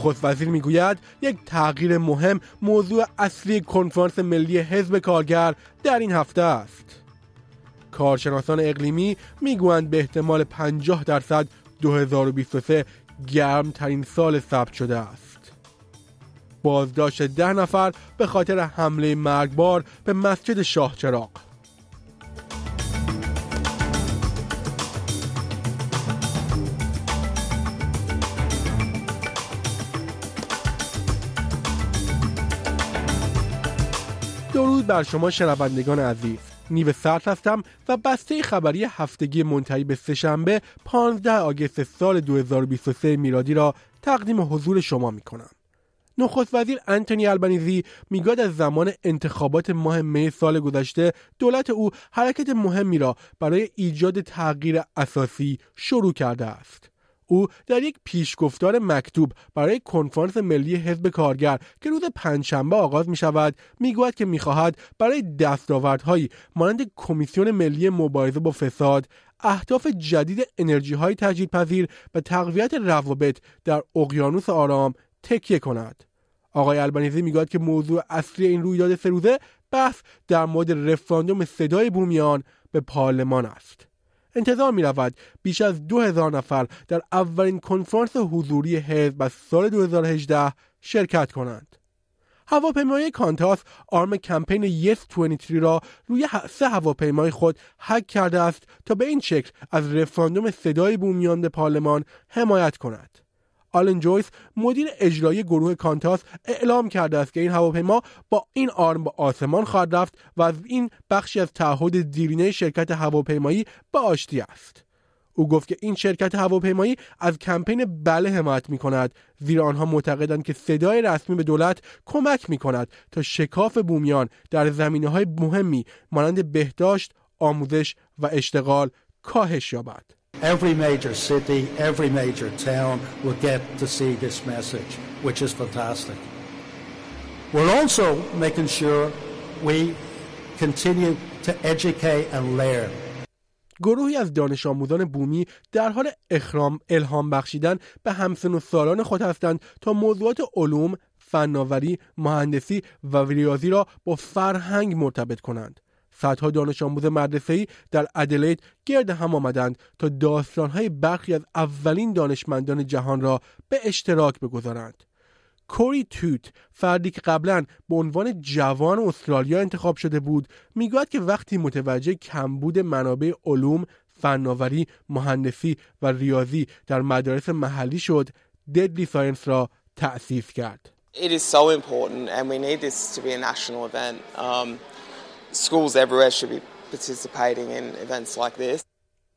نخست وزیر می‌گوید یک تغییر مهم موضوع اصلی کنفرانس ملی حزب کارگر در این هفته است. کارشناسان اقلیمی می‌گویند به احتمال 50 درصد 2023 گرم ترین سال ثبت شده است. بازداشت ده نفر به خاطر حمله مرگبار به مسجد شاه چراغ بر شما شنوندگان عزیز نیو سرد هستم و بسته خبری هفتگی منتهی به سهشنبه 15 آگوست سال 2023 میلادی را تقدیم حضور شما می کنم. نخست وزیر انتونی البنیزی می‌گوید از زمان انتخابات ماه می سال گذشته دولت او حرکت مهمی را برای ایجاد تغییر اساسی شروع کرده است. او در یک پیشگفتار مکتوب برای کنفرانس ملی حزب کارگر که روز پنجشنبه آغاز می شود می گوید که می خواهد برای دستاوردهایی مانند کمیسیون ملی مبارزه با فساد اهداف جدید انرژی های تجدیدپذیر و تقویت روابط در اقیانوس آرام تکیه کند. آقای البنیزی می‌گوید که موضوع اصلی این رویداد سه روزه بحث در مورد رفراندوم صدای بومیان به پارلمان است. انتظار می رود بیش از دو هزار نفر در اولین کنفرانس حضوری حزب از سال 2018 شرکت کنند. هواپیمای کانتاس آرم کمپین Yes 23 را روی سه هواپیمای خود حک کرده است تا به این شکل از رفراندوم صدای بومیان به پارلمان حمایت کند. آلن جویس مدیر اجرایی گروه کانتاس اعلام کرده است که این هواپیما با این آرم به آسمان خواهد رفت و از این بخشی از تعهد دیرینه شرکت هواپیمایی به آشتی است او گفت که این شرکت هواپیمایی از کمپین بله حمایت می کند زیرا آنها معتقدند که صدای رسمی به دولت کمک می کند تا شکاف بومیان در زمینه های مهمی مانند بهداشت، آموزش و اشتغال کاهش یابد. Every major city, every major town will get to see this message, which is fantastic. We're also making sure we continue to educate and learn. گروهی از دانش آموزان بومی در حال اخرام الهام بخشیدن به همسن و سالان خود هستند تا موضوعات علوم، فناوری، مهندسی و ریاضی را با فرهنگ مرتبط کنند. صدها دانش آموز مدرسه‌ای در ادلید گرد هم آمدند تا داستانهای برخی از اولین دانشمندان جهان را به اشتراک بگذارند. کوری توت فردی که قبلا به عنوان جوان استرالیا انتخاب شده بود می‌گوید که وقتی متوجه کمبود منابع علوم فناوری مهندسی و ریاضی در مدارس محلی شد ددلی ساینس را تأسیس کرد It is so important and we need this to be a national event. Um, schools everywhere should be participating in events like this.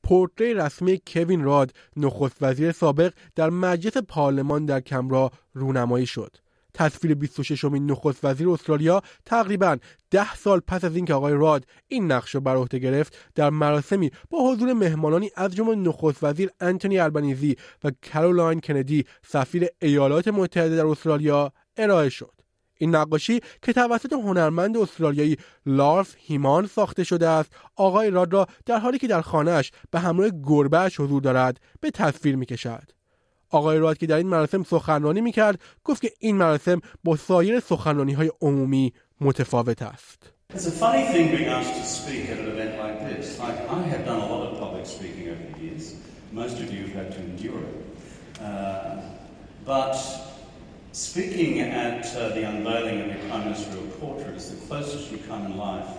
پورتری رسمی کوین راد نخست وزیر سابق در مجلس پارلمان در کمرا رونمایی شد. تصویر 26 امین نخست وزیر استرالیا تقریبا ده سال پس از اینکه آقای راد این نقش را بر عهده گرفت در مراسمی با حضور مهمانانی از جمله نخست وزیر انتونی البنیزی و کارولاین کندی سفیر ایالات متحده در استرالیا ارائه شد. این نقاشی که توسط هنرمند استرالیایی لارف هیمان ساخته شده است آقای راد را در حالی که در خانهاش به همراه گربهش حضور دارد به تصویر می کشد. آقای راد که در این مراسم سخنرانی می کرد گفت که این مراسم با سایر سخنرانی های عمومی متفاوت است. But Speaking at uh, the unveiling of your Prime Ministerial portrait is the closest you come in life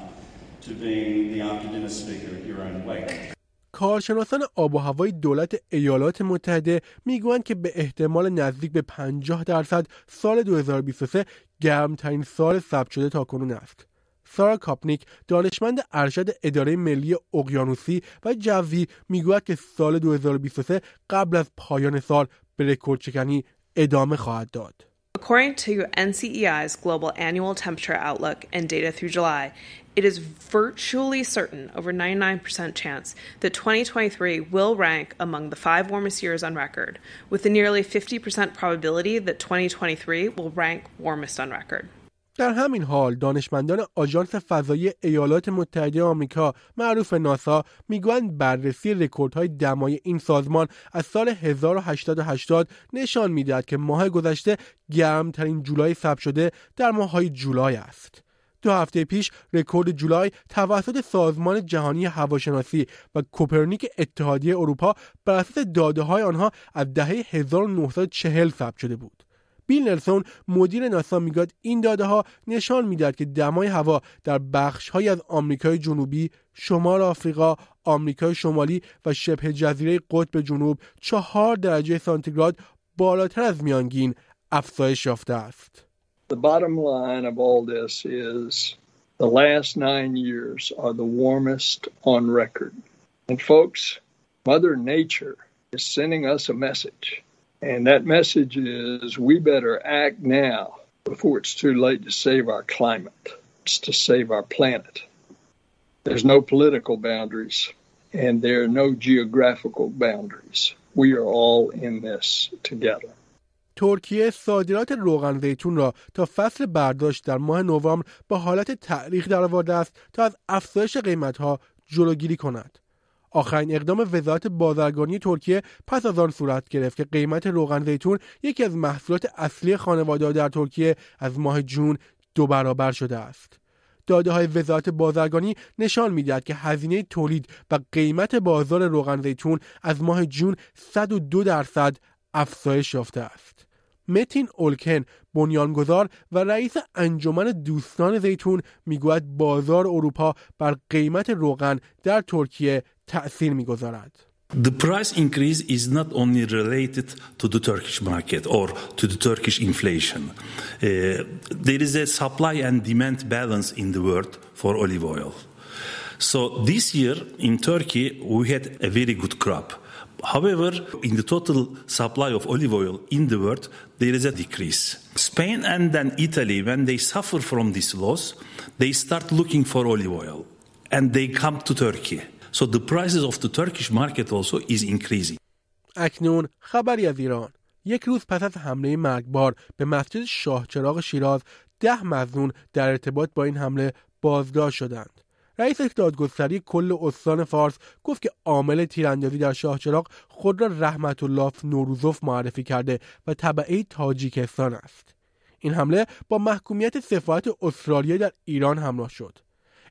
to being the after dinner speaker at your own wake. کارشناسان آب و هوای دولت ایالات متحده می‌گویند که به احتمال نزدیک به 50 درصد سال 2023 گرمترین سال ثبت شده تا کنون است. سارا کاپنیک دانشمند ارشد اداره ملی اقیانوسی و جوی می‌گوید که سال 2023 قبل از پایان سال به رکورد شکنی ادامه خواهد داد. According to NCEI's global annual temperature outlook and data through July, it is virtually certain, over 99% chance, that 2023 will rank among the five warmest years on record, with a nearly 50% probability that 2023 will rank warmest on record. در همین حال دانشمندان آژانس فضایی ایالات متحده آمریکا معروف ناسا می‌گویند بررسی رکوردهای دمای این سازمان از سال 1880 نشان می‌دهد که ماه گذشته گرمترین جولای ثبت شده در ماههای جولای است. دو هفته پیش رکورد جولای توسط سازمان جهانی هواشناسی و کوپرنیک اتحادیه اروپا بر اساس داده های آنها از دهه 1940 ثبت شده بود. بیل نلسون مدیر ناسا می‌گوید این داده ها نشان می‌دهد که دمای هوا در بخش های از آمریکای جنوبی، شمال آفریقا، آمریکای شمالی و شبه جزیره قطب جنوب چهار درجه سانتیگراد بالاتر از میانگین افزایش یافته است. The bottom line of all this is the last nine years are the warmest on record. And folks, Mother Nature is sending us a message. And that message is we better act now before it's too late to save our climate. It's to save our planet. There's no political boundaries and there are no geographical boundaries. We are all in this together. ترکیه صادرات روغن زیتون را تا فصل برداشت در ماه نوامبر به حالت تعلیق درآورده است تا از افزایش قیمتها جلوگیری کند. آخرین اقدام وزارت بازرگانی ترکیه پس از آن صورت گرفت که قیمت روغن زیتون یکی از محصولات اصلی خانواده در ترکیه از ماه جون دو برابر شده است. داده های وزارت بازرگانی نشان می‌دهد که هزینه تولید و قیمت بازار روغن زیتون از ماه جون 102 درصد افزایش یافته است. متین اولکن بنیانگذار و رئیس انجمن دوستان زیتون می‌گوید بازار اروپا بر قیمت روغن در ترکیه تأثیر میگذارد. The price increase is not only related to the Turkish market or to the Turkish inflation. Uh, there is a supply and demand balance in the world for olive oil. So this year in Turkey we had a very good crop. However, in the total supply of olive oil in the world, there is a decrease. Spain and then Italy, when they suffer from this loss, they start looking for olive oil and they come to Turkey. So the prices of the Turkish market also is increasing. اکنون خبری از ایران یک روز پس از حمله مرگبار به مسجد شاه چراغ شیراز ده مزنون در ارتباط با این حمله بازداشت شدند. رئیس دادگستری کل استان فارس گفت که عامل تیراندازی در شاهچراغ خود را رحمت الله نوروزوف معرفی کرده و طبعه تاجیکستان است. این حمله با محکومیت سفارت استرالیا در ایران همراه شد.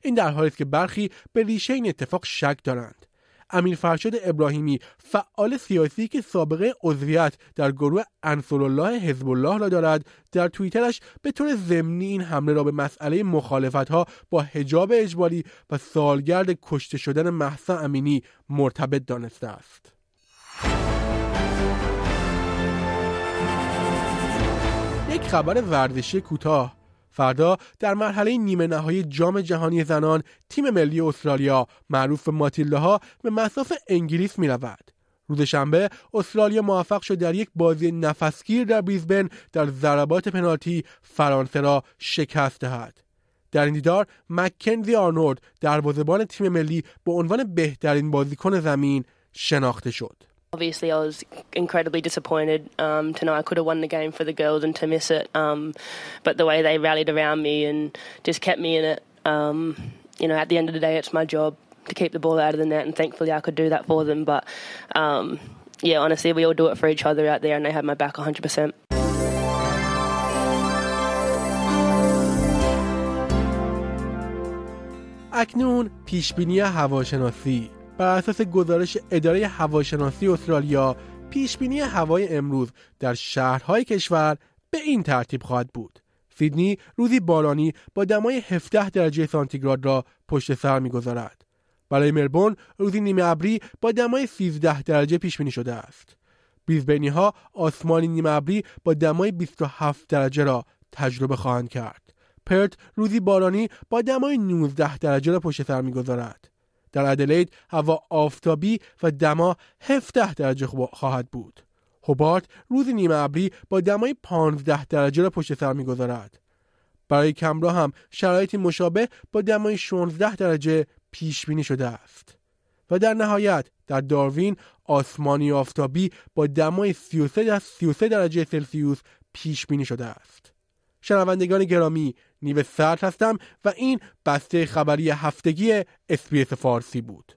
این در حالی که برخی به ریشه این اتفاق شک دارند. امیر فرشاد ابراهیمی فعال سیاسی که سابقه عضویت در گروه انصرالله حزب الله را دارد در توییترش به طور ضمنی این حمله را به مسئله مخالفت ها با حجاب اجباری و سالگرد کشته شدن محسا امینی مرتبط دانسته است. یک خبر ورزشی کوتاه فردا در مرحله نیمه نهایی جام جهانی زنان تیم ملی استرالیا معروف ماتیلده ها به مساف انگلیس می رود. روز شنبه استرالیا موفق شد در یک بازی نفسگیر در بریزبن در ضربات پنالتی فرانسه را شکست دهد. در این دیدار مکنزی آرنولد دروازهبان تیم ملی به عنوان بهترین بازیکن زمین شناخته شد. Obviously, I was incredibly disappointed um, to know I could have won the game for the girls and to miss it. Um, but the way they rallied around me and just kept me in it, um, you know, at the end of the day, it's my job to keep the ball out of the net, and thankfully, I could do that for them. But um, yeah, honestly, we all do it for each other out there, and they have my back 100%. اکنون پیشبینی هواشناسی بر اساس گزارش اداره هواشناسی استرالیا پیشبینی هوای امروز در شهرهای کشور به این ترتیب خواهد بود. سیدنی روزی بارانی با دمای 17 درجه سانتیگراد را پشت سر می‌گذارد. برای مربون روزی نیمه ابری با دمای 13 درجه پیش بینی شده است. بریزبنی ها آسمانی نیمه ابری با دمای 27 درجه را تجربه خواهند کرد. پرت روزی بارانی با دمای 19 درجه را پشت سر می‌گذارد. در ادلید هوا آفتابی و دما 17 درجه خواهد بود. هوبارت روز نیمه ابری با دمای 15 درجه را پشت سر می‌گذارد. برای کمرا هم شرایطی مشابه با دمای 16 درجه پیش بینی شده است. و در نهایت در داروین آسمانی آفتابی با دمای 33 33 درجه سلسیوس پیش بینی شده است. شنوندگان گرامی نیو سرد هستم و این بسته خبری هفتگی اسپیس فارسی بود.